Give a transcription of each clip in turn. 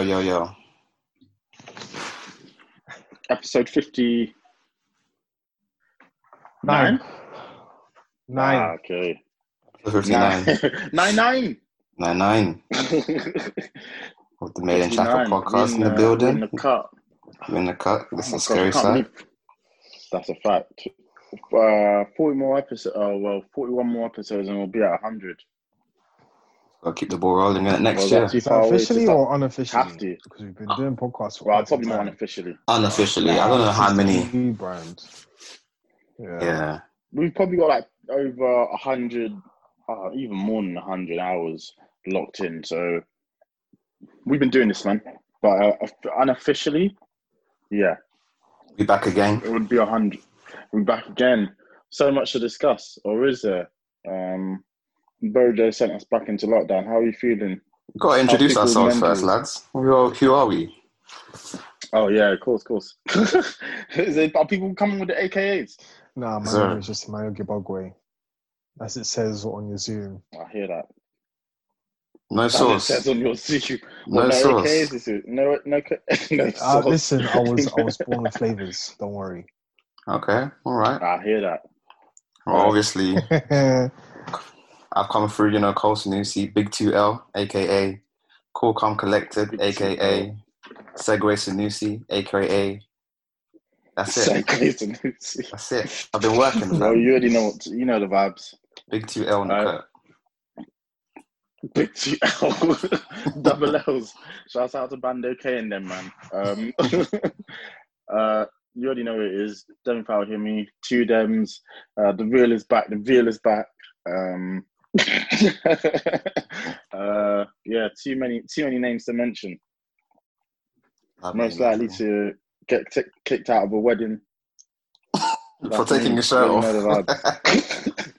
Yo, yo, yo. Episode 59. Nine. Nine. Ah, okay. 59. Nine. nine. 99. With the Made in Chafford podcast in the uh, building. In the cut. We're in the cut. This is Oh a scary God, I side. That's a fact. Uh, 40 more episodes. Oh, well, 41 more episodes and we'll be at 100. Gotta keep the ball rolling in it next Was year. that too Is that far away to officially or unofficially? Have to. Because we've been doing podcasts for Well, quite probably some more time. unofficially. Unofficially. I don't know how many. New brand. Yeah. Yeah. We've probably got like over 100, uh, even more than 100 hours locked in. So we've been doing this, man. But uh, unofficially, yeah, We back again. it would be 100. We're back again. So much to discuss, or is there? Um, Bojo sent us back into lockdown. How are you feeling? We've got to introduce people's ourselves first, lads. Who are, who are we? Oh yeah, of course, of course. is it, are people coming with the AKAs? Nah, my Sir. name is just Mayo Gibogwe. As it says on your Zoom. I hear that. No As it sauce. says on your CV. No What, sauce. AKAs is it? No, no, no Uh, listen, I was I was born with flavors. Don't worry. Okay. All right. I hear that. Well, obviously, I've come through, you know, Cole Sanusi, Big 2L, aka Cool Calm Collected, Big aka Segway Sanusi, aka. That's it. Segues That's it. I've been working. Man. you already know what you know the vibes. Big 2L in the cut. Big T L, double L's. Shouts out to Bando K and them, man. Um, uh, you already know it is. Dem Foul hear me. Two Dems. Uh, the real is back. The real is back. Um, uh, yeah, too many, too many names to mention. I've Most likely to get t- kicked out of a wedding. For taking your shirt off. know the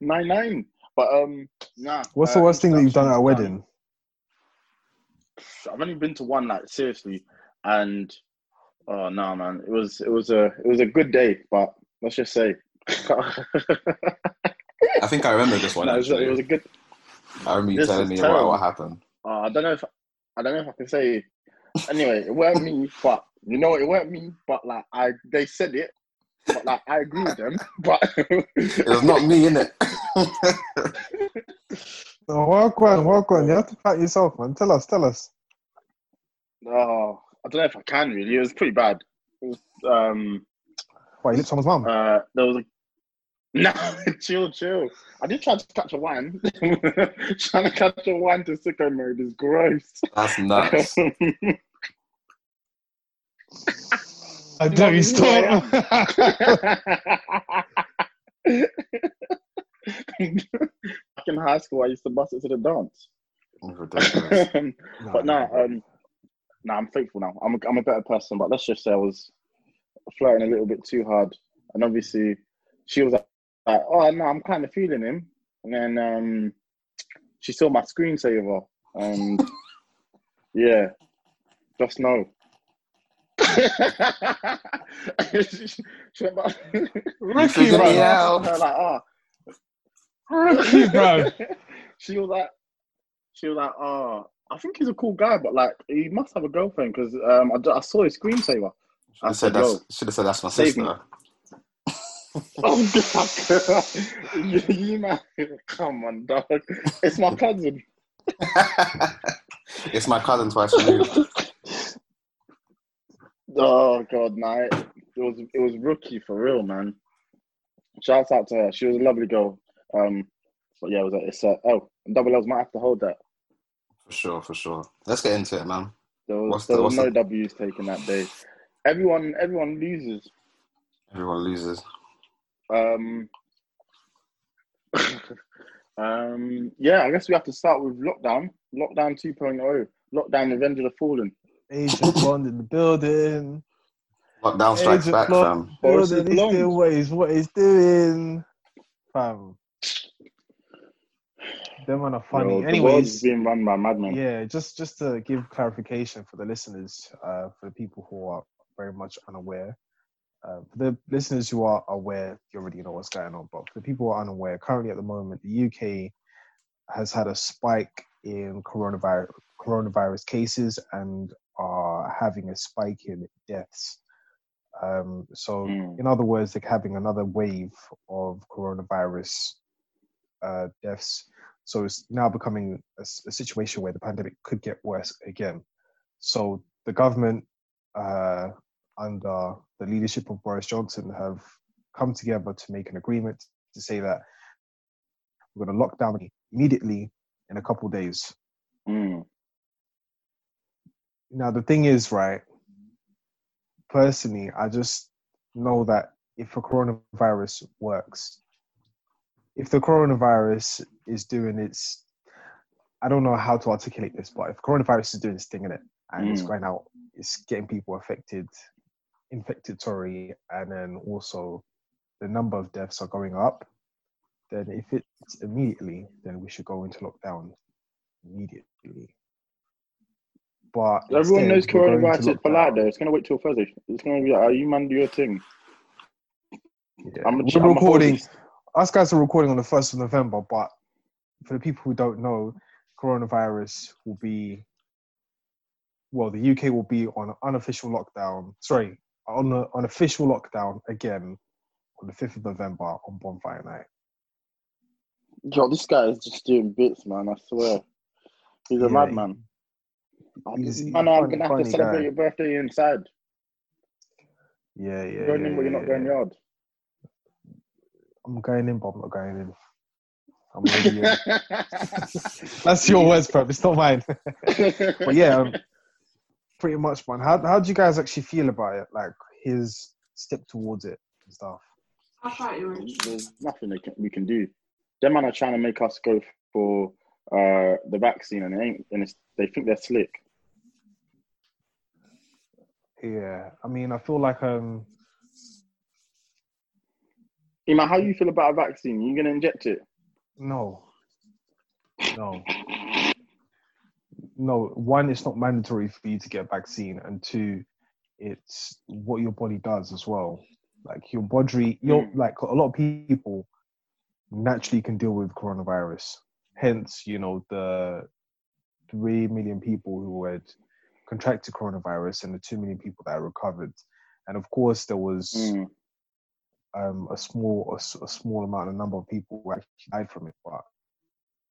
nine nine. But um, nah. What's uh, the worst thing that you've done at a wedding? I've only been to one night, seriously, and oh no, man, it was it was a it was a good day, but let's just say, I think I remember this one. No, it, was, it was a good. I remember you telling me terrible. what, what happened. Uh, I don't know if I don't know if I can say. Anyway, it weren't me, but you know, it weren't me, but like I, they said it, but like I agree with them, but It was not me, innit? No, walk on, walk on. You have to pat yourself, man. Tell us, tell us. Oh, I don't know if I can really. It was pretty bad. It was, um, Why, you licked someone's mum? uh, there was a no, chill, chill. I did try to catch a wine. Trying to catch a one to sicko mode is gross. That's nuts. I don't you stop. Back in high school, I used to bust it to the dance. Ridiculous. but no, um, no, I'm faithful now. I'm a, I'm a better person. But let's just say I was flirting a little bit too hard, and obviously she was like, "Oh no, I'm kind of feeling him," and then um, she saw my screensaver, and yeah, just know. she, she went back, Ricky, bro. out. her like, "Oh." Ricky, bro. she was like, she was like, oh, I think he's a cool guy, but like, he must have a girlfriend because um, I, I saw his screensaver. I said that's "Yo, should have said that's my save sister. Oh, God. you, you come on, dog. It's my cousin. it's my cousin's wife. Shalou. Oh God, no, it was it was rookie for real, man. Shouts out to her. She was a lovely girl. Um, but yeah, it was a, it's a oh, double L's might have to hold that. For sure, for sure. Let's get into it, man. There was, What's there the- was no the- W's taken that day. Everyone, everyone loses. Everyone loses. Um, um, yeah, I guess we have to start with lockdown. Lockdown 2.0. Lockdown Revenge of the Fallen. Agent Bond in the building. Lockdown strikes Agent back, Blonde. fam. Boris Building, is he's blonde. doing what he's, what he's doing. Fam. Them man are funny. Yo, the Anyways, being run by madmen. yeah, just just to give clarification for the listeners, uh, for the people who are very much unaware. Uh, for the listeners who are aware, you already know what's going on. But for the people who are unaware, currently at the moment, the UK has had a spike in coronavirus coronavirus cases and are having a spike in deaths. Um, so, Mm. in other words, they're having another wave of coronavirus uh, deaths. So it's now becoming a situation where the pandemic could get worse again. So the government, uh, under the leadership of Boris Johnson, have come together to make an agreement to say that we're going to lock down immediately in a couple days. Mm. Now the thing is, right? Personally, I just know that if a coronavirus works, if the coronavirus is doing its, I don't know how to articulate this, but if coronavirus is doing its thing in it and it's Mm. going out, it's getting people affected, infected, sorry, and then also the number of deaths are going up, then if it's immediately, then we should go into lockdown immediately. But Everyone knows coronavirus is polite though. It's gonna wait till Thursday. It's gonna be like, "Are you man do your thing?" Yeah. I'm a, We're I'm recording. Us guys are recording on the first of November, but for the people who don't know, coronavirus will be. Well, the UK will be on unofficial lockdown. Sorry, on a, on official lockdown again on the fifth of November on Bonfire Night. Yo, this guy is just doing bits, man. I swear, he's a Yeah, madman. he's- man, a I'm gonna have to celebrate guy. your birthday inside. Yeah, yeah, You're going yeah, in, but you're yeah, not going yard. I'm going in, but I'm not going in. I'm in. That's your words, bro. It's not mine. but yeah, um, pretty much, man. How how do you guys actually feel about it? Like his step towards it and stuff. I'll you. There's nothing they can, we can do. Them man are trying to make us go for uh, the vaccine, and it ain't, and it's, they think they're slick. Yeah, I mean, I feel like um, Eman, how you feel about a vaccine? You gonna inject it? no, no, no. One, it's not mandatory for you to get a vaccine, and two, it's what your body does as well. Like your body, your Mm. like a lot of people naturally can deal with coronavirus. Hence, you know the three million people who had contracted coronavirus and the two million people that recovered. And of course, there was Mm. um, a small a, a small amount, a number of people who actually died from it, but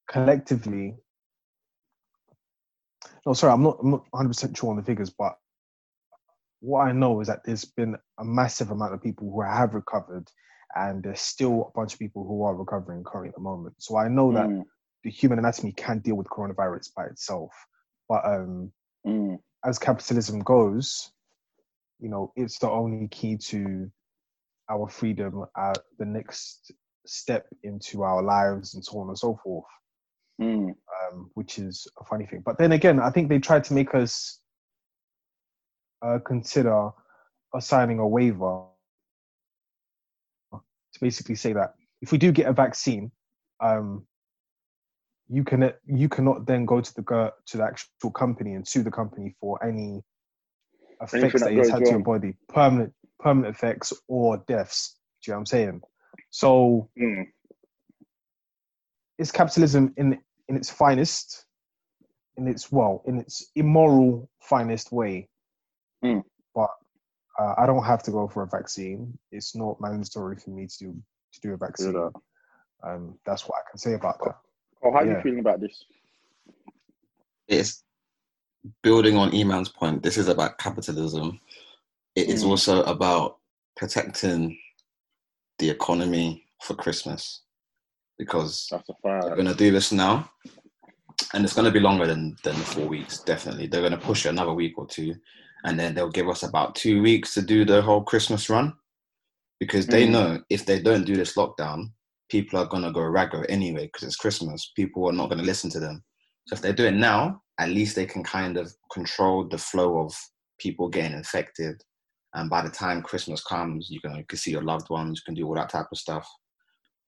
collectively, no, sorry, I'm not I'm not 100 percent sure on the figures, but what I know is that there's been a massive amount of people who have recovered, and there's still a bunch of people who are recovering currently at the moment. So I know that Mm. the human anatomy can deal with coronavirus by itself, but um, Mm. as capitalism goes, you know, it's the only key to our freedom, uh, the next step into our lives, and so on and so forth. Mm. Um, which is a funny thing. But then again, I think they tried to make us uh, consider assigning a waiver to basically say that if we do get a vaccine, um, you can you cannot then go to the to the actual company and sue the company for any effects that it's had to your body, permanent permanent effects or deaths. Do you know what I'm saying? So Mm. it's capitalism in in its finest, in its well, in its immoral finest way. Mm. But uh, I don't have to go for a vaccine. It's not mandatory for me to do to do a vaccine. that. Um, that's what I can say about that. Oh, how are Yeah. you feeling about this? it's building on Eman's point. This is about capitalism. It is Mm. also about protecting the economy for Christmas because they're going to do this now, and it's going to be longer than than the four weeks. Definitely, they're going to push it another week or two, and then they'll give us about two weeks to do the whole Christmas run, because they Mm. know if they don't do this lockdown, people are going to go raggo anyway because it's Christmas. People are not going to listen to them. So if they do it now, at least they can kind of control the flow of people getting infected. And by the time Christmas comes, you can you can see your loved ones, you can do all that type of stuff.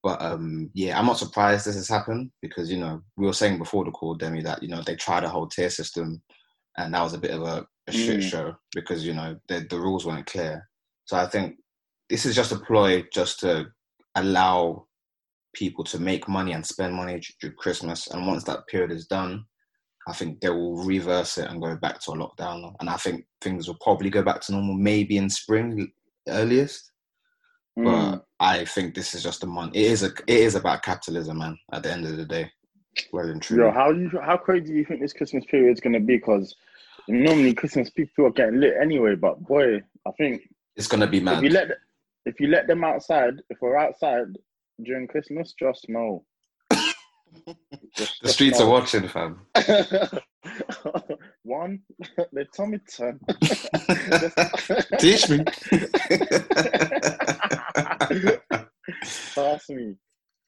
But um, yeah, I'm not surprised this has happened because you know we were saying before the call, Demi, that you know they tried a whole tier system, and that was a bit of a, a shit Mm. show because you know the the rules weren't clear. So I think this is just a ploy just to allow people to make money and spend money during Christmas. And once that period is done, I think they will reverse it and go back to a lockdown. And I think things will probably go back to normal, maybe in spring earliest. Mm. But I think this is just a month. It is a. It is about capitalism, man. At the end of the day, well and truly. Yo, how you how crazy do you think this Christmas period is gonna be? Because normally Christmas people are getting lit anyway, but boy, I think it's gonna be mad. if you let if you let them outside, if we're outside during Christmas, just know. Just- the just streets are watching, fam. One, they told me ten. Teach me. Trust me.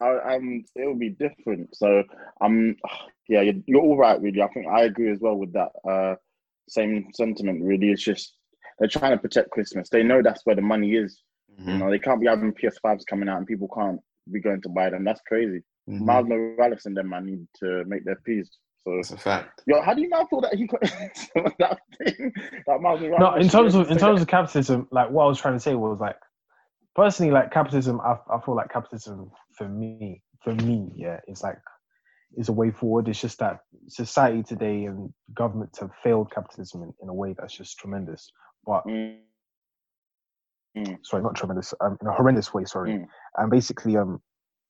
I, I'm. It'll be different. So I'm. Yeah, you're, you're all right. Really, I think I agree as well with that. Uh, same sentiment. Really, it's just they're trying to protect Christmas. They know that's where the money is. You Mhm, know, they can't be having PS5s coming out and people can't be going to buy them. That's crazy. Mhm. Miles Morales and them I need to make their peace. So, it's a fact. yo, how do you not feel that he got that thing? That Miles Morales No, in terms of in say terms of capitalism, like what I was trying to say was like, personally, like capitalism, I, I feel like capitalism for me, for me, yeah, it's like is a way forward. It's just that society today and governments have failed capitalism in, in a way that's just tremendous. But Mm. sorry, not tremendous, um, in a horrendous way. Sorry, Mm. and basically, um,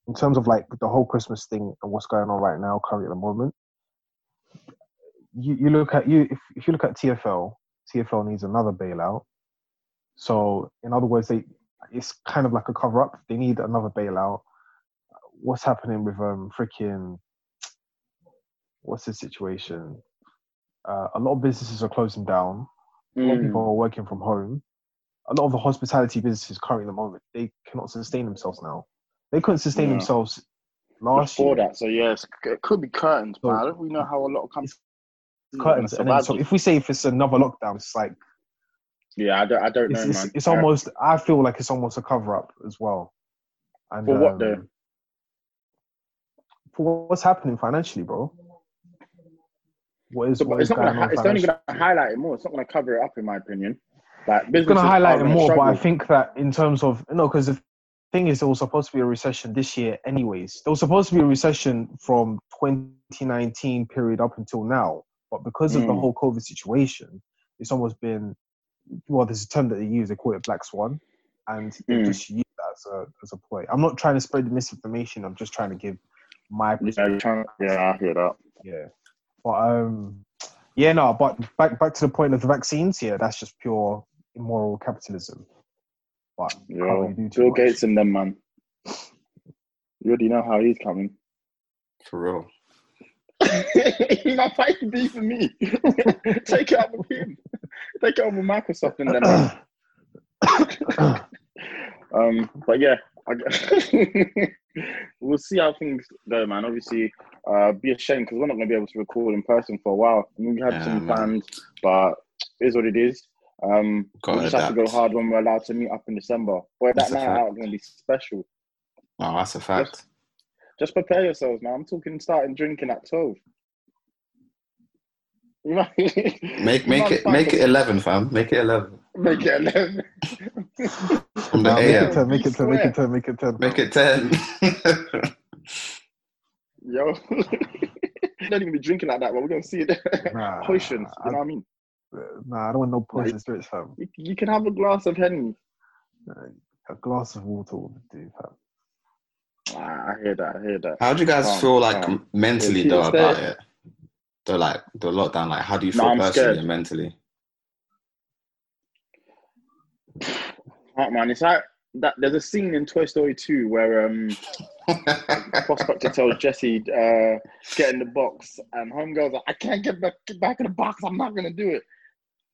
in terms of like the whole Christmas thing and what's going on right now, currently at the moment, you, you look at you if, if you look at TFL, TFL needs another bailout. So in other words, they it's kind of like a cover up. They need another bailout. What's happening with um freaking what's the situation? Uh, a lot of businesses are closing down. A lot of Mm. people are working from home. A lot of the hospitality businesses currently at the moment they cannot sustain themselves now. They couldn't sustain Yeah. themselves last Before year. that, so yes, it could be curtains, but So- I don't really know how a lot of companies Curtains. And then, so if we say if it's another lockdown, it's like yeah, I don't, I don't it's, know, it's, man. it's almost. I feel like it's almost a cover up as well. And, For what though? um, For what's happening financially, bro? What is? So, what it's is not gonna. going It's only gonna highlight it more. It's not gonna cover it up, in my opinion. Like It's going to highlight it more, but I think that in terms of no, because the thing is, there was supposed to be a recession this year, anyways. There was supposed to be a recession from 2019 period up until now, but because of the Mm. whole COVID situation, it's almost been well. There's a term that they use; they call it black swan, and they Mm. just use that as a as a play. I'm not trying to spread the misinformation. I'm just trying to give my Yeah, trying- yeah, I hear that. yeah. But um yeah, no, but back back to the point of the vaccines, yeah, that's just pure immoral capitalism. But Yo, do too Bill much. Gates and them, man. You already know how he's coming. For real. He's not fighting beef for me. Take it up with him. Take it up with Microsoft and them. man. Um, but yeah, I, g- we'll see how things go, man. Obviously, uh, be a shame because we're not going to be able to record in person for a while. I mean, we had Yeah, some man. plans, but it is what it is. Um, Gotta we just have to go hard when we're allowed to meet up in December. Boy, That's that night out is going to be special. Oh, that's a fact. Just prepare yourselves, man. I'm talking starting drinking at 12. Make make it make it eleven, fam. Make it eleven. Make it 11. From the Nah, make it ten, make it ten, make it ten, make it ten. Make it ten. Yo. you don't even be drinking like that, but we're going to see it. Nah, Potions, I, you know what I mean? Nah, I don't want no poison spirits, fam. You, you can have a glass of Henny. A glass of water will do, fam. Ah, I hear that. I hear that. how do you guys Calm, feel like calm. mentally though about it? The like the lockdown. Like, how do you feel I'm personally scared. and mentally? Right, man. It's like that. There's a scene in Toy Story 2 where um, Prospector tells Jesse, uh, get in the box, and Homegirl's like, I can't get back, get back in the box. I'm not going to do it.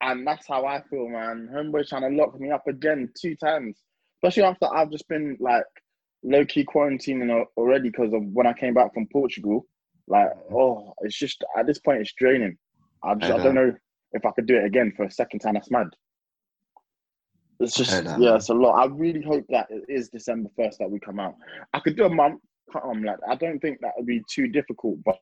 And that's how I feel, man. Homeboy's trying to lock me up again two times, especially after I've just been like low key quarantining already because of when I came back from Portugal. Like, oh, it's just at this point it's draining. I just, I I don't know. if I could do it again for a second time. That's mad. It's just yeah, it's a lot. I really hope that it is December first that we come out. I could do a month. Um, like I don't think that would be too difficult, but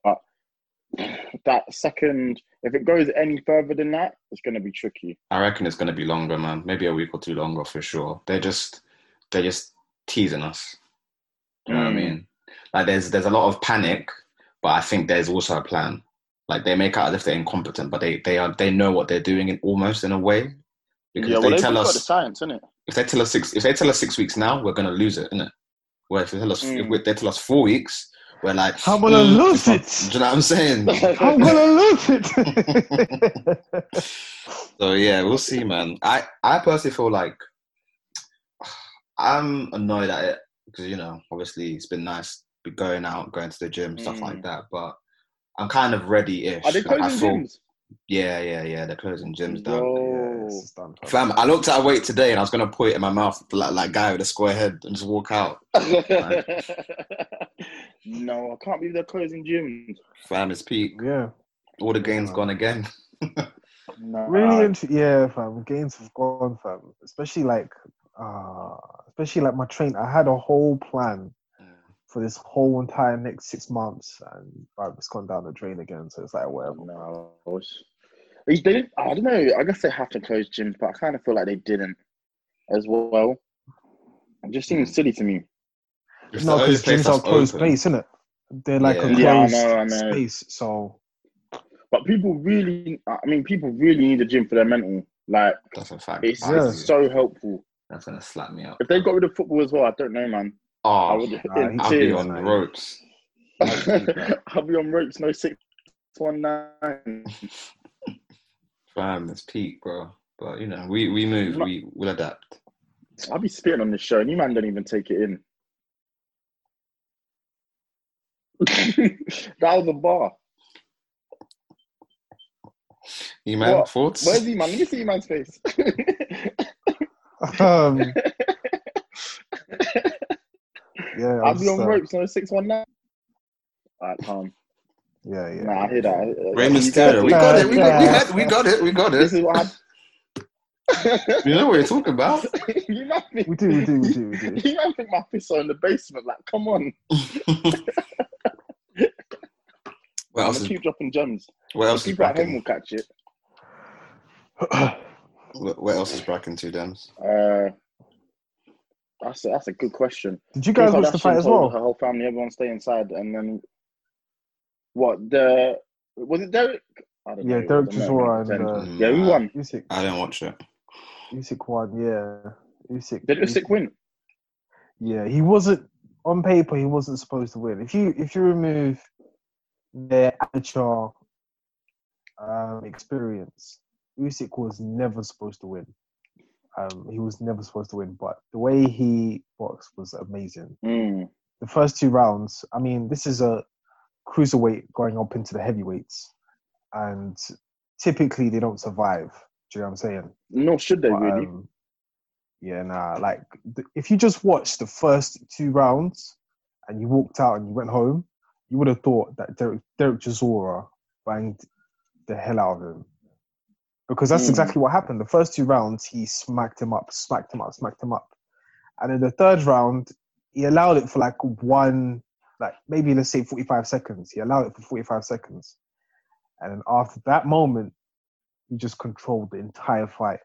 that second, if it goes any further than that, it's going to be tricky. I reckon it's gonna be longer, man. Maybe a week or two longer for sure. They're just they're just teasing us. You know what I Mm. mean? like there's there's a lot of panic, but I think there's also a plan. Like they make out as if they're incompetent, but they they are they know what they're doing in almost in a way. Because yeah, if well, they they've tell got the us science, innit? if they tell us six if they tell us six weeks now, we're gonna lose it, innit? Where if they tell us Mm. if they tell us four weeks, we're like I'm gonna "Mm, lose it. Do you know what I'm saying? I'm gonna lose it. So yeah, we'll see, man. I I personally feel like I'm annoyed at it because you know, obviously, it's been nice be going out, going to the gym, stuff like Mm. that. But I'm kind of ready-ish. Are they Like, I closing feel, gyms? Yeah, yeah, yeah. They're closing gyms down. Yo. Yes, it's done, fam. Fam, I looked at a weight today and I was gonna put it in my mouth like like guy with a square head and just walk out. no, I can't believe they're closing gyms. Fam, it's peak. Yeah, All the gains gone again. No, really. int- yeah, fam. Gains have gone, fam. Especially like, uh, especially like my train. I had a whole plan for this whole entire next six months, and right, it's gone down the drain again. So it's like whatever. no. I was- They didn't. I don't know. I guess they have to close gyms, but I kind of feel like they didn't as well. It just seems hmm. silly to me. It's No, because gyms are closed open. space, isn't it? They're like a closed Yeah, I know, I know. space. So But people really, I mean, people really need a gym for their mental. Like, That's a fact. it's, Yeah. it's so helpful. That's gonna slap me up. If they got rid of football as well, I don't know, man. I Oh, would. Nah, in I'll be on the ropes. I'll be on ropes. No six one nine. Fam, it's peak, bro. But you know, we we move, No. we will adapt. I'll be spitting on this show, and you man don't even take it in. that was a bar. You man, What? thoughts? Where's he, man? Let me see your man's face. um, yeah, I'll I'm be on uh, ropes. No six one nine. Alright, calm. Yeah, yeah. Nah, I hear that. Rey You Mysterio. We got it. We got, we, had, we got it. We got it. This it. is what happened. You know what you're talking about. you man think, We do, we do, we do, we do. you man think my fists are in the basement. Like, come on. What I'm else gonna is, keep dropping gems. what else is People at home bracking? will catch it. What what else is bracking two Dems? Uh, that's a, that's a good question. Did you guys Kim watch the fight as well? Her whole family, everyone stay inside, and then what? The was it Derek? I don't Yeah, know. Derek I Chisora and, uh, yeah, who won? Usyk, I didn't watch it. Usyk won. Yeah, Usyk. Did Usyk win? Yeah, he wasn't on paper. He wasn't supposed to win. If you if you remove their amateur um, experience, Usyk was never supposed to win. Um, he was never supposed to win, but the way he boxed was amazing. Mm. The first two rounds, I mean, this is a cruiserweight going up into the heavyweights, and typically they don't survive. Do you know what I'm saying? No, should they But, really. um, yeah, nah. Like, th- if you just watched the first two rounds and you walked out and you went home, you would have thought that Derek, Derek Chisora banged the hell out of him. Because that's Mm. exactly what happened. The first two rounds, he smacked him up, smacked him up, smacked him up. And in the third round, he allowed it for like one, like maybe let's say 45 seconds. He allowed it for 45 seconds. And then after that moment, he just controlled the entire fight.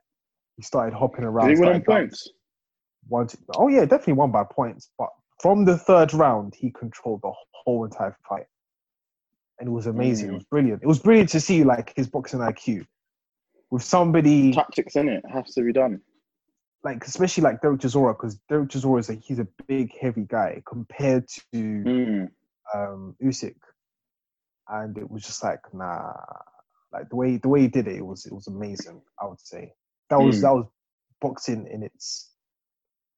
He started hopping around. Did he win points? One, two, oh yeah, definitely won by points. But from the third round, he controlled the whole entire fight, and it was amazing. It Mm. was brilliant. It was brilliant to see like his boxing IQ with somebody Tactics in it has to be done. like, especially like Derek Chisora, because Derek Chisora is like he's a big, heavy guy compared to Mm. um, Usyk, and it was just like nah, like the way the way he did it, it was it was amazing. I would say that was Mm. that was boxing in its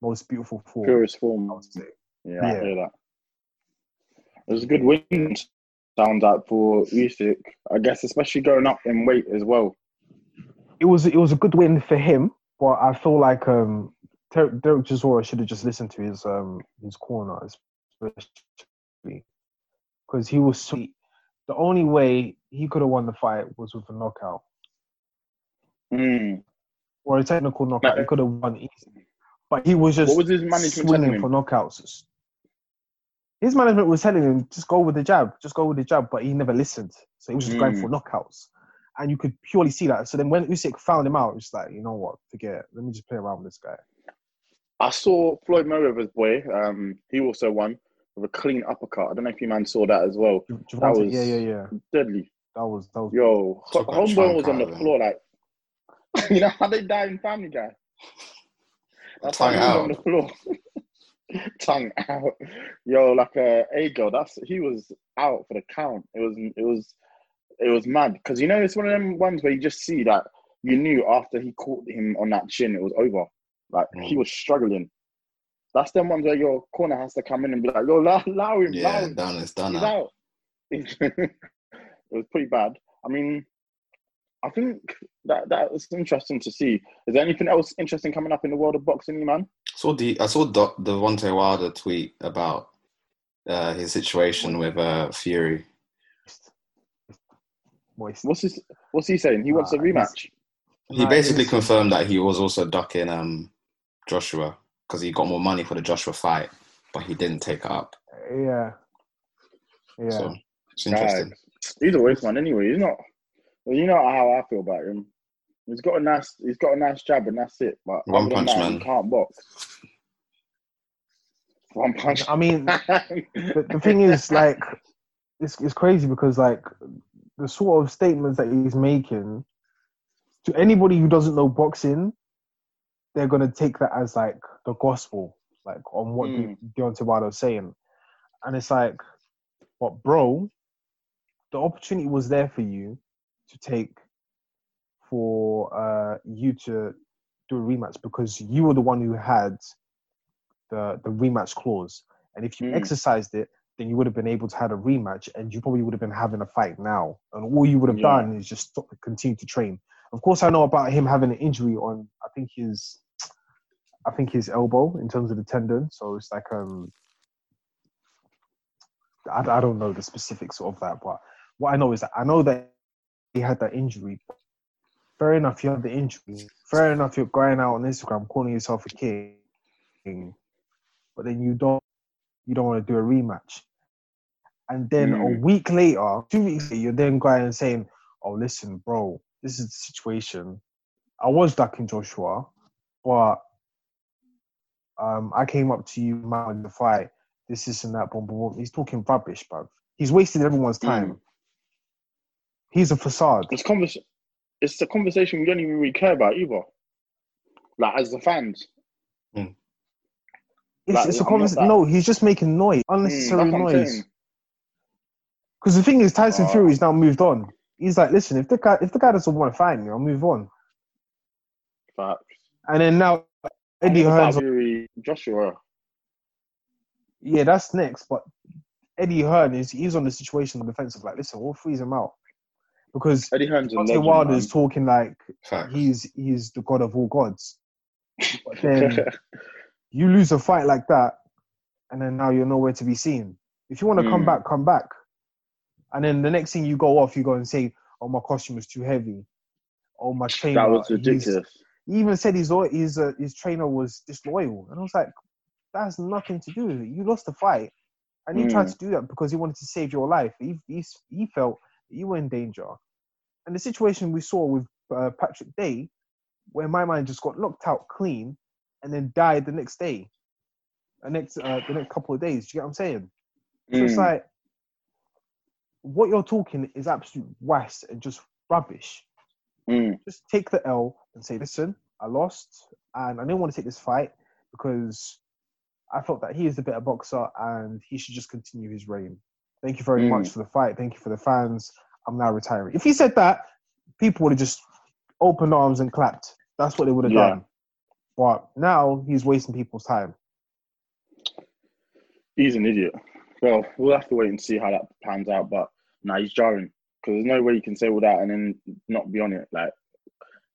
most beautiful form. Purest form. I would say. Yeah, I Yeah. hear that. It was a good win. Sounds out for Usyk, I guess, especially going up in weight as well. It was it was a good win for him, but I feel like um, Ter- Derek Chisora should have just listened to his um his corner, especially because he was sweet. The only way he could have won the fight was with a knockout Mm. or a technical knockout. He could have won easily, but he was just What was his management swinging for knockouts. His management was telling him just go with the jab, just go with the jab, but he never listened. So he was just going Mm. for knockouts, and you could purely see that. So then when Usyk found him out, it's like you know what, forget it. Let me just play around with this guy. I saw Floyd Mayweather's boy. Um, he also won. with a clean uppercut. I don't know if you man saw that as well. Ju- That was yeah, yeah, yeah. deadly. That was that was. Yo, Took homeboy was on the of floor like, you know how they die in Family Guy. That's Tongue how he was on out. the floor. Tongue out. Yo, like a a girl. That's he was out for the count. It was it was it was mad because you know it's one of them ones where you just see that you knew after he caught him on that chin it was over. Like he Mm. was struggling. That's them ones where your corner has to come in and be like, yo, allow, allow him, allow Yeah, him. done. It's done He's out. it was pretty bad. I mean, I think that that was interesting to see. Is there anything else interesting coming up in the world of boxing, man? Saw the I saw the Deontay Wilder tweet about uh, his situation with uh, Fury. Moist. What's his, What's he saying? He wants a rematch. He basically confirmed that he was also ducking um, Joshua because he got more money for the Joshua fight, but he didn't take it up. Yeah. Yeah. So it's interesting. Right. He's a waste man anyway. He's not. Well, you know how I feel about him. He's got a nice. He's got a nice jab, and that's it. But One other punch that, man. He can't box. One punch. I mean, the, the thing is, like, it's it's crazy because like the sort of statements that he's making to anybody who doesn't know boxing, they're gonna take that as like the gospel, like on what Mm. De- Deontay Wilder's saying, and it's like, but bro, the opportunity was there for you to take for uh you to do a rematch because you were the one who had the the rematch clause, and if you Mm. exercised it, then you would have been able to have a rematch, and you probably would have been having a fight now. And all you would have Yeah. done is just stop, continue to train. Of course, I know about him having an injury on. I think his, I think his elbow in terms of the tendon. So it's like um, I, I don't know the specifics of that, but what I know is that I know that he had that injury. Fair enough, you had the injury. Fair enough, you're going out on Instagram calling yourself a king, but then you don't you don't want to do a rematch. And then a Mm. week later, two weeks later, you're then going and saying, "Oh, listen, bro, this is the situation. I was ducking Joshua, but um, I came up to you, man, in the fight. This, this, and that. Boom, boom, boom. He's talking rubbish, bro. He's wasting everyone's time. He's a facade. It's convers- It's a conversation we don't even really care about either. Like as the fans. It's, Like, it's a conversation. No, he's just making noise, Mm, unnecessary that's noise. Because the thing is, Tyson Uh, Fury's now moved on. He's like, listen, if the guy if the guy doesn't want to fight me, I'll move on. Facts. And then now Eddie Hearn's Fury, Joshua. yeah, that's next. But Eddie Hearn is he's on the situation on the defensive. Like, listen, we'll freeze him out because Eddie Hearn's legend. Wilder is talking like Facts. he's he's the god of all gods. But then you lose a fight like that, and then now you're nowhere to be seen. If you want to come Mm. back, come back. And then the next thing you go off, you go and say, "Oh, my costume was too heavy. Oh, my trainer." that was he's- ridiculous. He even said his his uh, his trainer was disloyal, and I was like, "That has nothing to do with it. You lost the fight, and he tried Mm. to do that because he wanted to save your life. He he, he felt you were in danger." And the situation we saw with uh, Patrick Day, where my man just got knocked out clean, and then died the next day, the next uh, the next couple of days. Do you get what I'm saying? So it's Mm. like what you're talking is absolute waste and just rubbish. Mm. Just take the L and say, listen, I lost and I didn't want to take this fight because I felt that he is the better boxer and he should just continue his reign. Thank you very Mm. much for the fight. Thank you for the fans. I'm now retiring. If he said that, people would have just opened arms and clapped. That's what they would have Yeah. done. But now he's wasting people's time. He's an idiot. Well, we'll have to wait and see how that pans out. But nah, he's jarring because there's no way you can say all that and then not be on it. Like,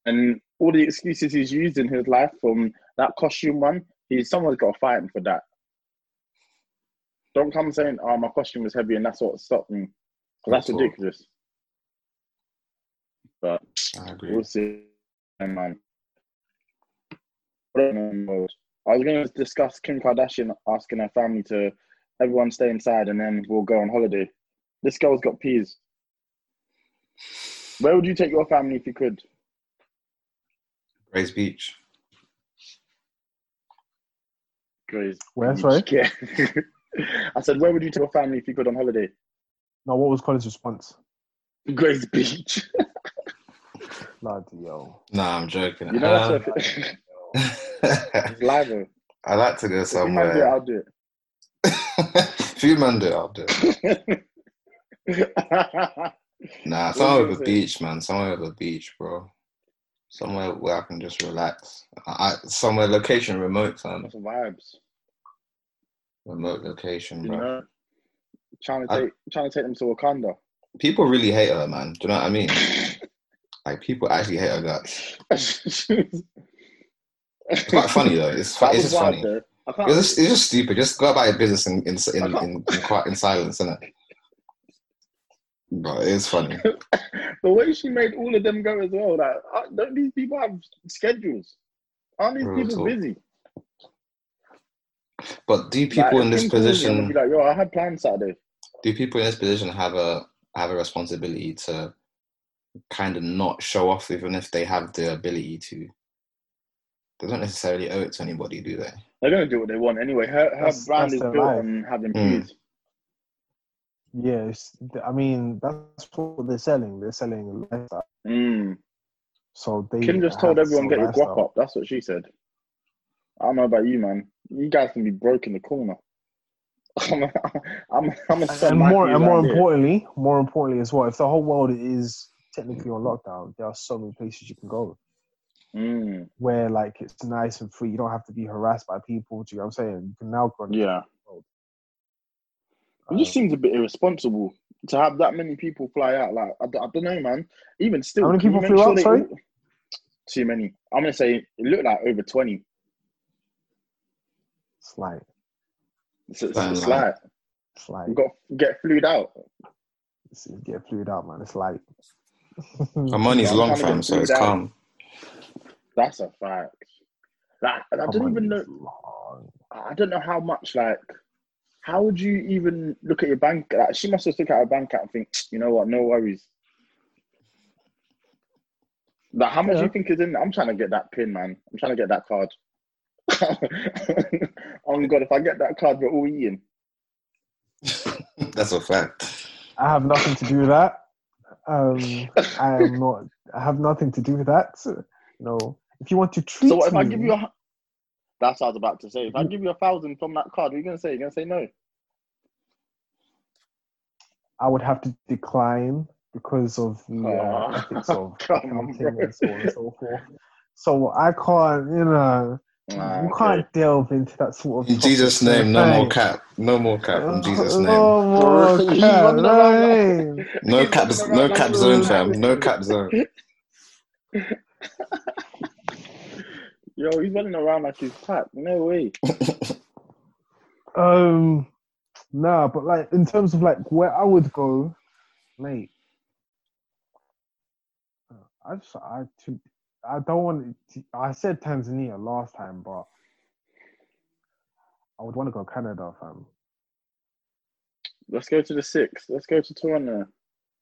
and all the excuses he's used in his life from that costume one, he's someone's got to fight him for that. Don't come saying, "Oh, my costume was heavy and that's what stopped me," because that's That's all. ridiculous. But I agree. We'll see, man. I was going to discuss Kim Kardashian asking her family to everyone stay inside and then we'll go on holiday. This girl's got peas. Where would you take your family if you could? Grace Beach. Grace. Where, Beach. sorry? Yeah. I said, where would you take your family if you could on holiday? No, what was Colin's response? Grace Beach. Bloody yo. Nah, I'm joking. You know Uh, that's a, it's live. though. I like to go If you might do it, somewhere. I'll do if you man do it, I'll do it. Nah, somewhere with a beach, man. Somewhere with a beach, bro. Somewhere where I can just relax. I, somewhere location remote, fam. That's vibes. Remote location, You bro. know, trying to I- take trying to take them to Wakanda. People really hate her, man. Do you know what I mean? Like people actually hate her guts. It's It's quite funny though. It's it's just funny. It's just, it's just stupid. Just go about your business in in in, in, in, in, quiet, in silence, innit? But it is funny. the way she made all of them go as well. Like, don't these people have schedules? Aren't these Real people talk. busy? But do people Like, in this Kim calls you and position? Be like, yo, I had plans Saturday. do people in this position have a have a responsibility to kind of not show off even if they have the ability to they don't necessarily owe it to anybody do they They're gonna do what they want anyway. Her her That's- brand that's is their built life. on having Mm. peas. Yes, I mean that's what they're selling. They're selling lifestyle. Mm. So they Kim just told everyone get your lifestyle. guap up. That's what she said. I don't know about you, man. You guys can be broke in the corner. I'm a, I'm, I'm a And, and more and more importantly, more importantly as well, if the whole world is technically on lockdown, there are so many places you can go Mm, where like it's nice and free. You don't have to be harassed by people. Do you know what I'm saying? You can now go. on- yeah. It um, just seems a bit irresponsible to have that many people fly out. Like I don't know, man. Even still, How many can you people make flew out, they sorry? all- Too many. I'm gonna say it looked like over twenty. it's like It's, it's, Fine, it's like- like it's like we got get flued out. it's, it's get fluid out, man. It's like her money's I'm long trying to fam get so it's food out. calm That's a fact. Like I don't on, even know. long. I don't know how much. Like, how would you even look at your bank? Like, she must have looked at her bank account and think, you know what? No worries. Like, how much do you think is in? I'm trying to get that pin, man. I'm trying to get that card. oh my god! If I get that card, we're all eating. that's a fact I have nothing to do with that. Um, I am not. I have nothing to do with that. No. If you want to treat So what if I give you a? That's what I was about to say. If I give you a thousand from that card, what are you gonna say? You're gonna say no. I would have to decline because of the uh, Oh, ethics of come on, and so on and so forth. So I can't, you know, Ah, you okay. can't delve into that sort of. in jesus name no more cap no more cap in jesus No name more cap, running right. no He's cap no cap zone fam no cap zone Yo, he's running around like he's packed. No way. Um, nah, but like in terms of like where I would go, mate. I just I to, I don't want to, I said Tanzania last time, but I would want to go Canada, fam. Let's go to the six. Let's go to Toronto.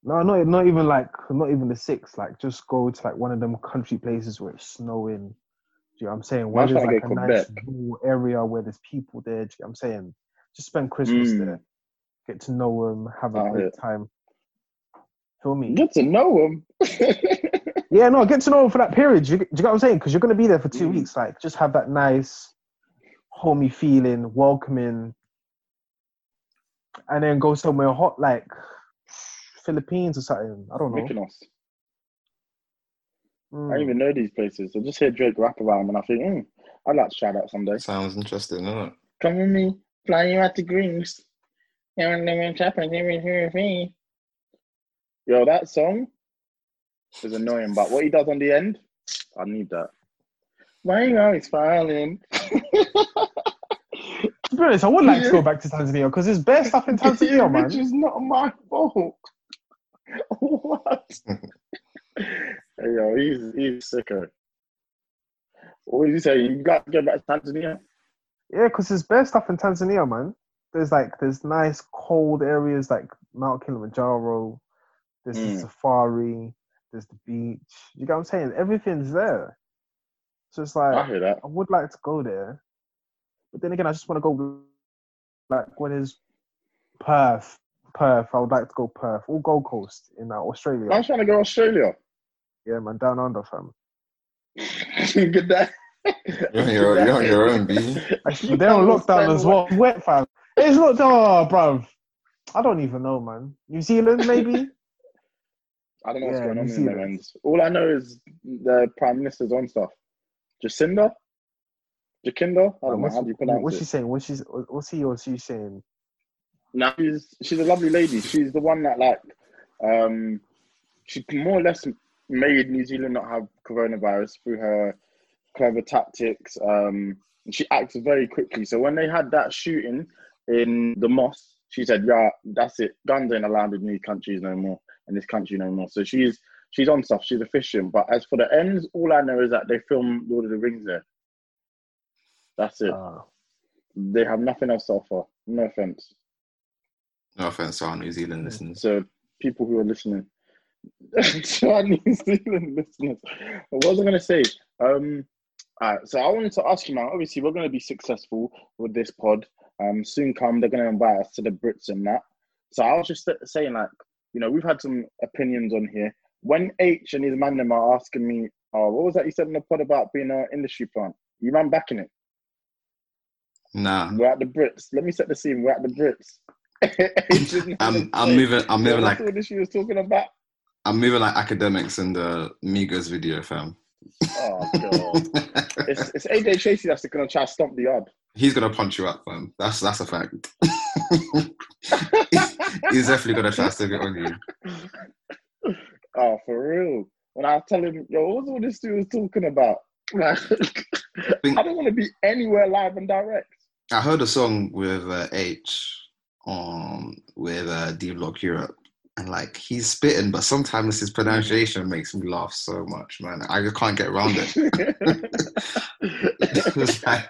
No, not not even like not even the six. Like just go to like one of them country places where it's snowing. Do you know what I'm saying? Where there's like a nice rural area where there's people there. Do you know what I'm saying? Just spend Christmas Mm. there, get to know them, have a Ah, great yeah. time. Feel me? Get to know them. Yeah, no, get to know them for that period. You, do you get what I'm saying? Because you're going to be there for two Mm. weeks. Like, just have that nice, homey feeling, welcoming, and then go somewhere hot like Philippines or something. I don't know. Mykonos. I Mm. don't even know these places. I just hear Drake rap about them and I think, hmm, I'd like to try that someday. sounds interesting isn't it Come with me, fly you out to Greece. Yo, that song is annoying, but what he does on the end, I need that. Why are you always falling? To be honest, I would like to go back to Tanzania because there's bare stuff in Tanzania, man. Which is not my fault. what? Hey, yo, he's he's sicker. What did you say? You got to get back to Tanzania? Yeah, because there's bare stuff in Tanzania, man. There's like there's nice cold areas like Mount Kilimanjaro. There's the Mm. safari. There's the beach. You get what I'm saying? Everything's there. So it's I like hear that. I would like to go there, but then again, I just want to go like when it's Perth, Perth. I would like to go Perth or Gold Coast in uh, Australia. I'm trying to go Australia. Yeah, man, down under, fam. Good day. You're on your, you're on your own, B. Actually, they're on lockdown as well. Wet, fam. It's not, oh, bruv. I don't even know, man. New Zealand, maybe. I don't know what's Yeah, going on New in the Zealand. ends. All I know is the prime minister's on stuff. Jacinda, Jacinda. I don't know what's, how do you pronounce what's it. she saying? What's she? What's he or she saying? Now she's she's a lovely lady. She's the one that like um she more or less made New Zealand not have coronavirus through her clever tactics. Um and she acts very quickly. So when they had that shooting in the mosque, she said, Yeah, that's it. Guns ain't allowed in these countries no more, in this country no more. So she's she's on stuff, she's efficient. But as for the ends, all I know is that they filmed Lord of the Rings there. That's it. Uh, they have nothing else to offer. No offense. No offense to our New Zealand listeners. So people who are listening, to our New Zealand listeners, what was I going to say? Um, all right, so I wanted to ask you, man. Obviously, we're going to be successful with this pod. Um, soon come, they're going to invite us to the Brits and that. So I was just saying, like, you know, we've had some opinions on here. When H and his man them are asking me, oh, what was that you said in the pod about being an industry plant? You man backing it? Nah, We're at the Brits. Let me set the scene. We're at the Brits. I'm I'm moving I'm moving like what she was talking about. I'm moving like academics in the Migos video, fam. Oh god, it's, it's AJ Tracey that's gonna try to stomp the yard. He's gonna punch you up, fam. That's that's a fact. He's definitely gonna try to stick it on you. Oh, for real. When I tell him, yo, what's all this dude was talking about? Like, I don't want to be anywhere live and direct. I heard a song with uh, H on with uh, D Block Europe, and like he's spitting, but sometimes his pronunciation makes me laugh so much, man. I just can't get around it. it's like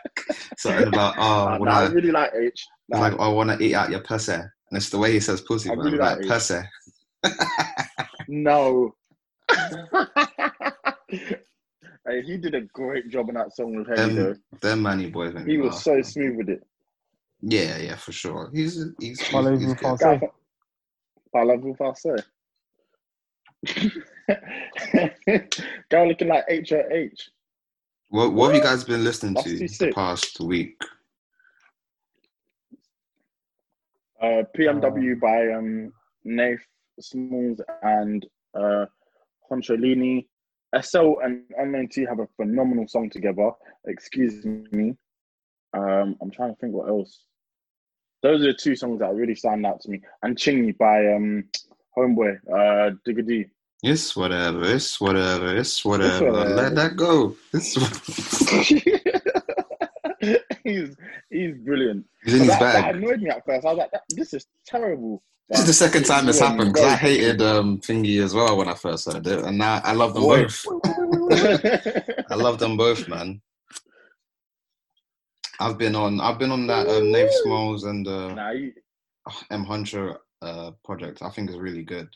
something about oh, Nah, when nah, I I, really like H. Nah, like oh, I want to eat out your pussy, and it's the way he says pussy, I man. really like like pussy. no. hey, he did a great job on that song with Henry, though. Them, them manny boys. He was laugh, so man. smooth with it. Yeah, yeah, for sure. He's he's, he's, Follow he's you good. fast. Guy, Say. Parlez-vous français? Guy looking like H at H. What, what have you guys been listening That's to the past week? Uh, PMW by um, Nafe Smallz and uh, Concholini. SL and Unknown T have a phenomenal song together. Excuse me. Um, I'm trying to think what else. Those are the two songs that really stand out to me. And Chingy by um, Homeboy, uh, Digga D. It's whatever. It's whatever. It's whatever. whatever. Let that go. It's, he's he's brilliant. he's in his that, that annoyed me at first. I was like, "This is terrible." This is the second time it's Yeah, happened because I hated um, Thingy as well when I first heard it, and now I love them both. I love them both, man. I've been on. I've been on that um, Nafe Smallz and uh, nah, he, M Huncho uh, project. I think is really good.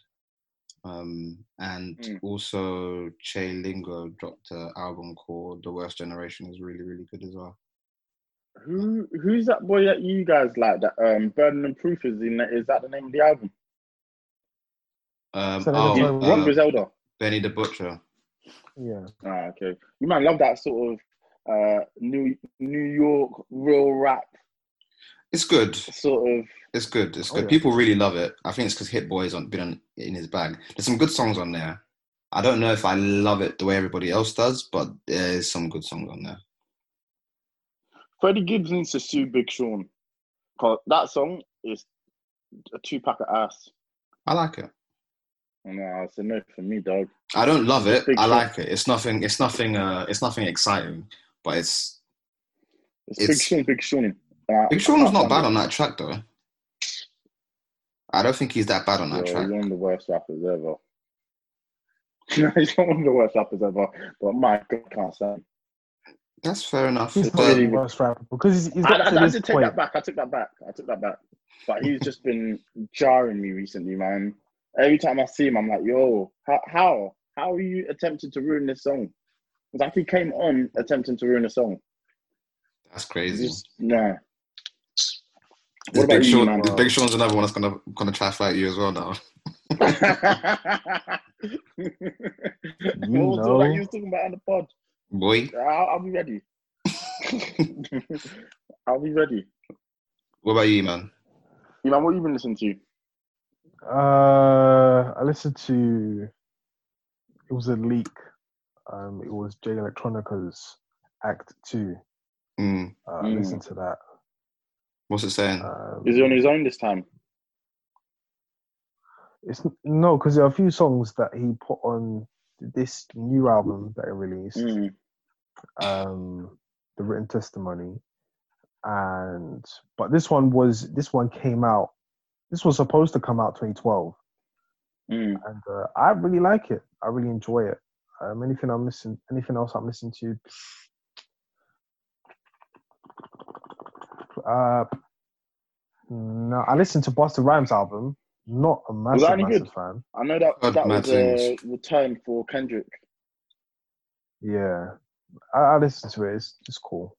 Um, and Mm. also Che Lingo dropped an album called The Worst Generation. is really really good as well. who who's that boy that you guys like? That um, Burden of Proof is in. Is that the name of the album? Um, So oh, Ron what? uh, Griselda. Benny the Butcher. Yeah. Ah, okay. You might love that sort of uh, New New York real rap It's good. sort of. It's good. It's Oh, good. yeah. People really love it. I think it's because Hit Boy's on been on, in his bag. There's some good songs on there. I don't know if I love it the way everybody else does, but there's some good songs on there. Freddie Gibbs needs to sue Big Sean. Cause that song is a two pack of ass. I like it. No, it's a no for me, dog. I don't love it. Big I Sean. like it. It's nothing. It's nothing. Uh, it's nothing exciting, but it's. It's, It's- Big Sean, Big Sean. And Big I Sean was uh, can't uh, bad on that track though. I don't think he's that bad on that Yo, track. He's one of the worst rappers ever. No, he's not one of the worst rappers ever. But my God, I can't stand. That's fair enough. He's It's really- the worst rapper because he's, he's I, got I, to I this did take point. that back. I took that back. I took that back. But he's just been jarring me recently, man. Every time I see him, I'm like, yo, how how how are you attempting to ruin this song? It's like he came on attempting to ruin a song. That's crazy. Just, nah. This about Big you, Sean, man? this Big Sean's another one that's gonna gonna try to fight you as well now. what was all you was talking about on the pod? Boy, I'll, I'll be ready. I'll be ready. what about you, man? You man, what you been listening to? Uh, I listened to. It was a leak. Um, it was Jay Electronica's Act Two. Mm, Uh, Mm. listened to that. what's it saying? Um, Is he on his own this time? It's no, because there are a few songs that he put on this new album that he released, Mm. um, the written testimony, and but this one was this one came out. This was supposed to come out 2012, Mm. and uh, I really like it. I really enjoy it. Um, anything I'm listening, anything else I'm missing to. Uh, no, I listened to Busta Rhymes album. Not a massive, any massive good? fan. I know that Heard that mad was a return for Kendrick. Yeah, I, I listened to it. It's just cool.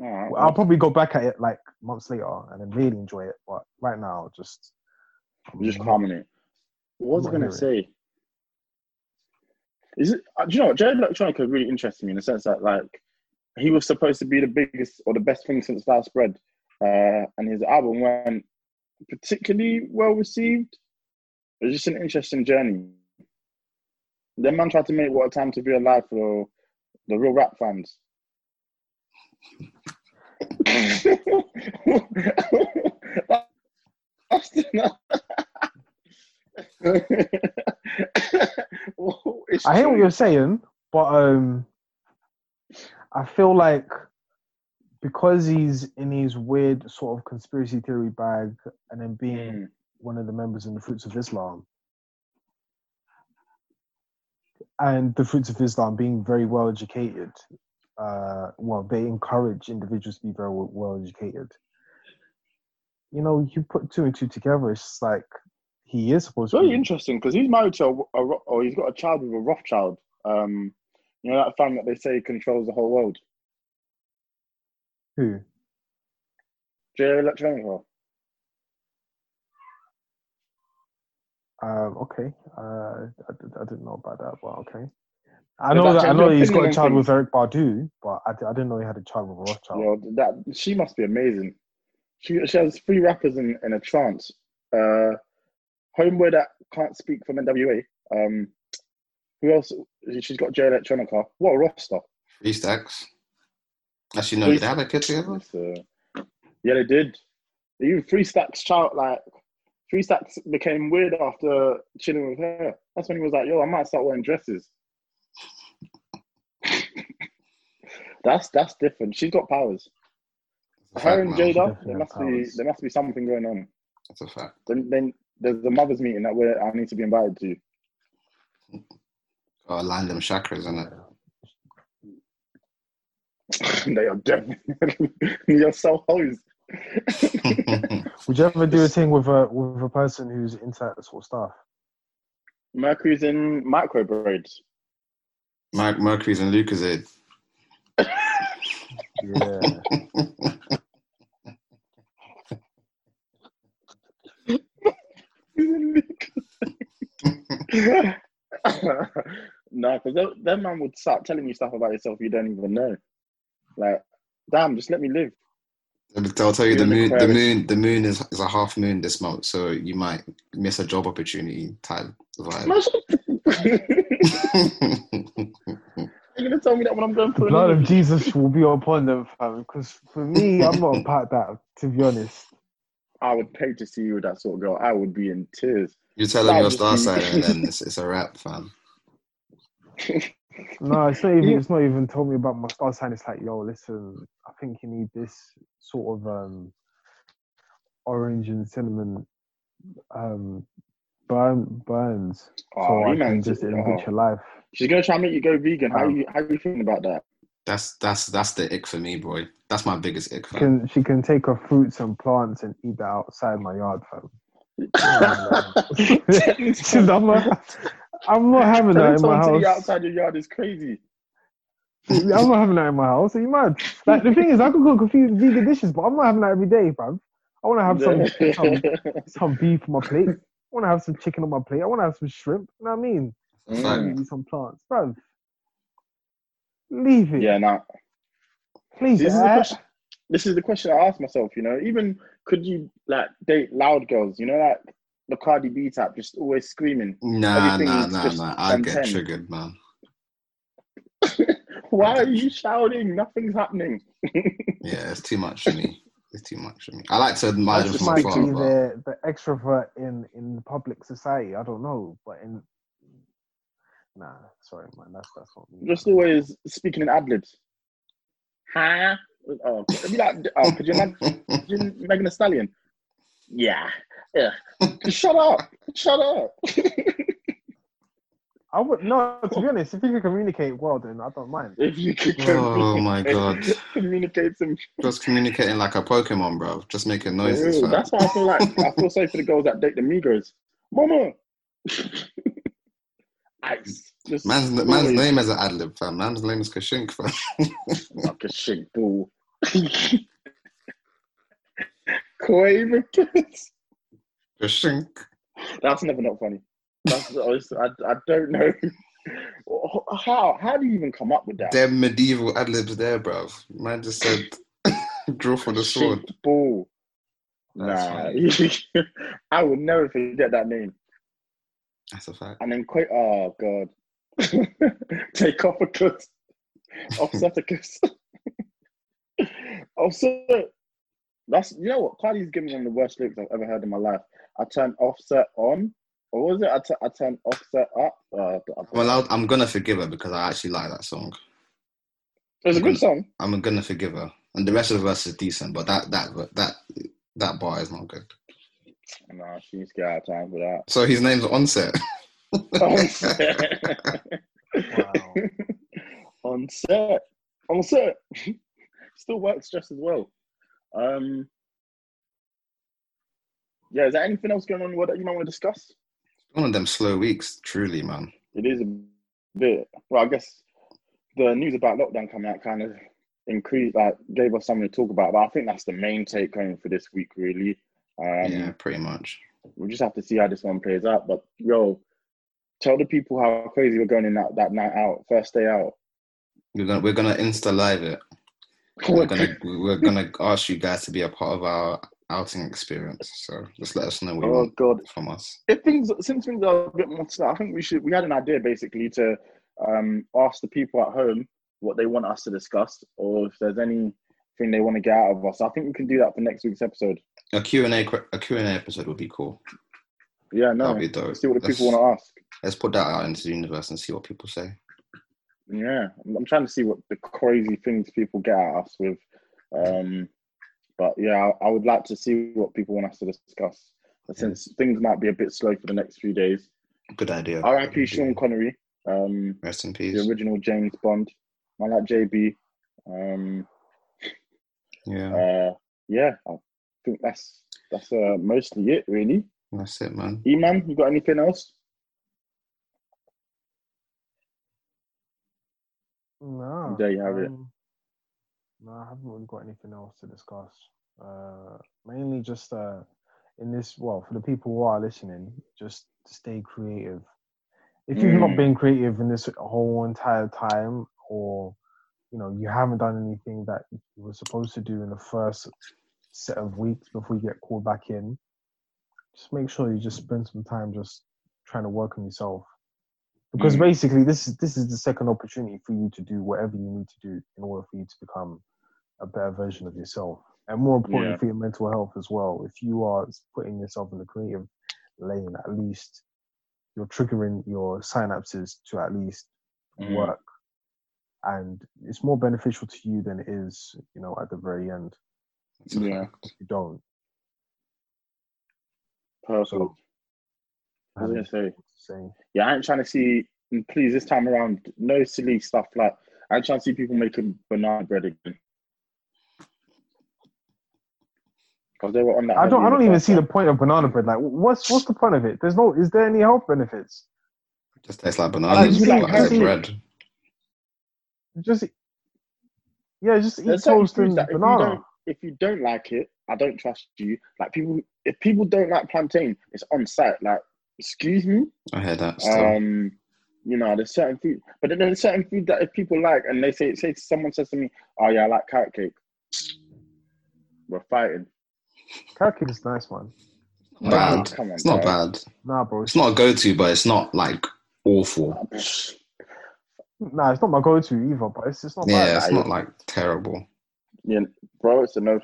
All right. I'll probably go back at it like months later and then really enjoy it. But right now, just I'm just calming it. What was I going to hearing. say? Is it? uh, Do you know what? Jay Electronica really interested me in the sense that like he was supposed to be the biggest or the best thing since sliced bread, uh, and his album went particularly well received. It was just an interesting journey. Then man tried to make what a time to be alive for the real rap fans. That's the- Well, it's I hear what you're saying, but um, I feel like because he's in his weird sort of conspiracy theory bag, and then being Mm. one of the members in the Fruits of Islam, and the Fruits of Islam being very well educated. Uh, well, they encourage individuals to be very well educated. You know, you put two and two together, it's like he is supposed It's to very be. interesting because he's married to a, a or he's got a child with a Rothschild. Um, you know that family that they say controls the whole world. Who? Jay Electronica. Um, okay. Uh, I, I didn't know about that, but okay. I know that I know he's got a child with? Erykah Badu, but I, I didn't know he had a child with a Rothschild. Yo, that she must be amazing. She she has three rappers in, in a trance. Uh, homeboy that can't speak from NWA. Um, who else? She's got Jay Electronica. What a roster! Three stacks. Actually, no, Three did they have a kid together? Uh, yeah, they did. Even Three Stacks child like Three Stacks became weird after chilling with her. That's when he was like, "Yo, I might start wearing dresses." that's that's different. She's got powers. Her fact, and man. Jada, there has must be there must be something going on. That's a fact. Then then there's a mothers meeting that we I need to be invited to. Gotta line them chakras, isn't it? they are definitely you're so hosed. Would you ever do a thing with a with a person who's into that sort of stuff? Mercury's in micro braids. Mercury's in Lucozade. Yeah. no, because that, that man would start telling you stuff about yourself you don't even know. Like, damn, just let me live. I'll tell you the moon. The moon. The moon is, is a half moon this month, so you might miss a job opportunity type vibe. You're gonna tell me that when I'm going The for blood of Jesus will be upon them, fam. Because for me, I'm not about that, to be honest. I would pay to see you with that sort of girl. I would be in tears. You tell them That your star sign, and then it's, it's a wrap, fam. No, it's not even. It's not even told me about my star sign. It's like, yo, listen, I think you need this sort of um, orange and cinnamon um, burn burns, Oh, so I can man, just oh. enrich your life. She's gonna try and make you go vegan. How Um, you how are you feeling about that? That's that's that's the ick for me, boy. That's my biggest ick, She can she can take her fruits and plants and eat that outside my yard, fam. She's- I'm not, I'm not having that in my someone to eat house. outside your yard is crazy. I'm not having that in my house. Are you mad? Like the thing is, I could cook a few vegan dishes, but I'm not having that every day, fam. I want to have some some, some beef on my plate. I want to have some chicken on my plate. I want to have some shrimp. You know what I mean? Mm. Maybe some plants, bro. Leave it, Yeah, nah. please. This is, the eh? question, this is the question I ask myself, you know, even could you like date loud girls, you know, like the Cardi B type, just always screaming. Nah, nah, nah, nah. I get 10. triggered, man. Why are you shouting? Nothing's happening. Yeah, it's too much for me. It's too much for me. I like to admire them This from might afar, be but the, the extrovert in in public society. I don't know, but in nah, sorry, man. That's that's not me. Just always speaking in ad libs. Huh? Oh, could you like, oh, could you imagine Megan Thee Stallion? Yeah. Yeah. Shut up. Shut up. I would no. To be honest, if you can communicate well, then I don't mind. if you could Oh my god. communicate some Just communicating like a Pokemon, bro. Just making noises. Ew, fam. that's why I feel like I feel sorry for the girls that date the Migos. Mama, ice. Just Man's man's name is an ad lib, fam. Man's name is Kashink, fam. Oh, like a ball. Quaver kids. Kashink. That's never not funny. That's I, I don't know how how do you even come up with that? Them medieval ad libs there, bro. Man just said, draw for the sword. Shit ball. That's Nah, I would never forget that name. That's a fact. And then quite oh god. Take off a kiss. Offset a kiss. Offset. That's you know what? Cardi's giving one of the worst lyrics I've ever heard in my life. I turned offset on. Or was it? I, t- I turned offset up. Uh, I'm allowed. I'm gonna forgive her because I actually like that song. it was a good song. I'm gonna forgive her, and the rest of the verse is decent, but that that that that bar is not good. Nah, she needs to get out of time for that. So his name's Onset. On set. Wow. on set. Still works just as well. Um, yeah, is there anything else going on what you might want to discuss? One of them slow weeks, truly, man. It is a bit. Well, I guess the news about lockdown coming out kind of increased, like, gave us something to talk about. But I think that's the main take home for this week, really. Um, yeah, pretty much. We'll just have to see how this one plays out. But yo, tell the people how crazy we're going in that, that night out, first day out. We're gonna we're gonna insta live it. We're gonna we're gonna ask you guys to be a part of our outing experience. So just let us know what you oh want god, from us. if things since things are a bit more slow, I think we should. We had an idea basically to um, ask the people at home what they want us to discuss, or if there's anything they want to get out of us. I think we can do that for next week's episode. A Q and A que- a Q and A episode would be cool. Yeah, no. That'd be dope. See what the Let's- people want to ask. Let's put that out into the universe and see what people say. Yeah, I'm I'm trying to see what the crazy things people get at us with. Um, but yeah, I, I would like to see what people want us to discuss. But since things might be a bit slow for the next few days, Good idea. R.I.P. Sean Connery, um, Rest in peace. the original James Bond. I like JB. Um, Yeah, uh, yeah, I think that's that's uh, mostly it, really. that's it, man. Eman, you got anything else? No. There you have it. um, No, I haven't really got anything else to discuss. Uh, mainly just uh, in this, well, for the people who are listening, just stay creative. If you've not Mm. been creative in this whole entire time, or you know, you haven't done anything that you were supposed to do in the first set of weeks before you get called back in, just make sure you just spend some time just trying to work on yourself because Mm. basically this is this is the second opportunity for you to do whatever you need to do in order for you to become a better version of yourself and more importantly Yeah. for your mental health as well if you are putting yourself in the creative lane at least you're triggering your synapses to at least Mm. work and it's more beneficial to you than it is you know at the very end Yeah. if you don't Perfect. So- I was gonna say, saying yeah, I ain't trying to see. Please, this time around, no silly stuff like I ain't trying to see people making banana bread again. Because they were on that. I don't. I don't even first see the point of banana bread. Like, what's what's the point of it? There's no. Is there any health benefits? Just tastes like Like, bananas, you but like as bread. Just yeah, just eat There's certain toast and that if you banana. if you don't like it, I don't trust you. Like people, if people don't like plantain, it's on site. Like, excuse me. I hear that. Still. Um, you know, there's certain food, but then there's certain food that if people like, and they say, say someone says to me, "Oh yeah, I like carrot cake," we're fighting. Carrot cake is nice, man. bad. Oh, on, it's not bro. bad. Nah, bro. It's not a go-to, but it's not like awful. Nah, it's not my go-to either, but it's it's not Yeah, bad. it's not like terrible. Yeah, bro, it's enough.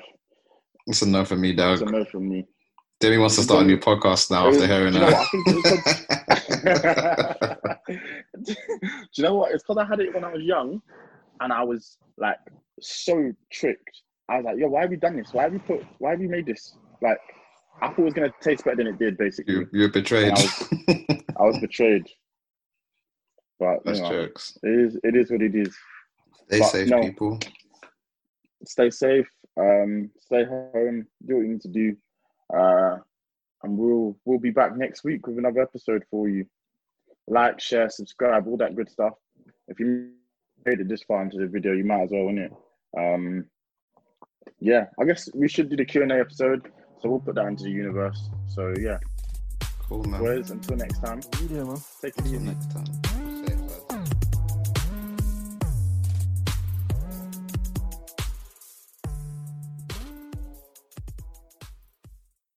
It's enough for me, dog. a no from me. Demi wants to start a new podcast now after hearing Do you know what? that. I think it's because- Do you know what? It's because I had it when I was young, and I was like so tricked. I was like, "Yo, why have you done this? Why have you put? Why have you made this? Like, I thought it was gonna taste better than it did. Basically, you, you're betrayed. I was betrayed. But you That's know, jokes. it is. It is what it is. Stay But safe, no. people. Stay safe. Um, stay home. Do what you need to do. Uh, and we'll we'll be back next week with another episode for you. Like, share, subscribe, all that good stuff. If you made it this far into the video, you might as well, innit? Um, yeah, I guess we should do the Q and A episode, so we'll put that into the universe. So yeah, Cool, man. boys. Until next time, Yeah, man. take it Until easy. next time.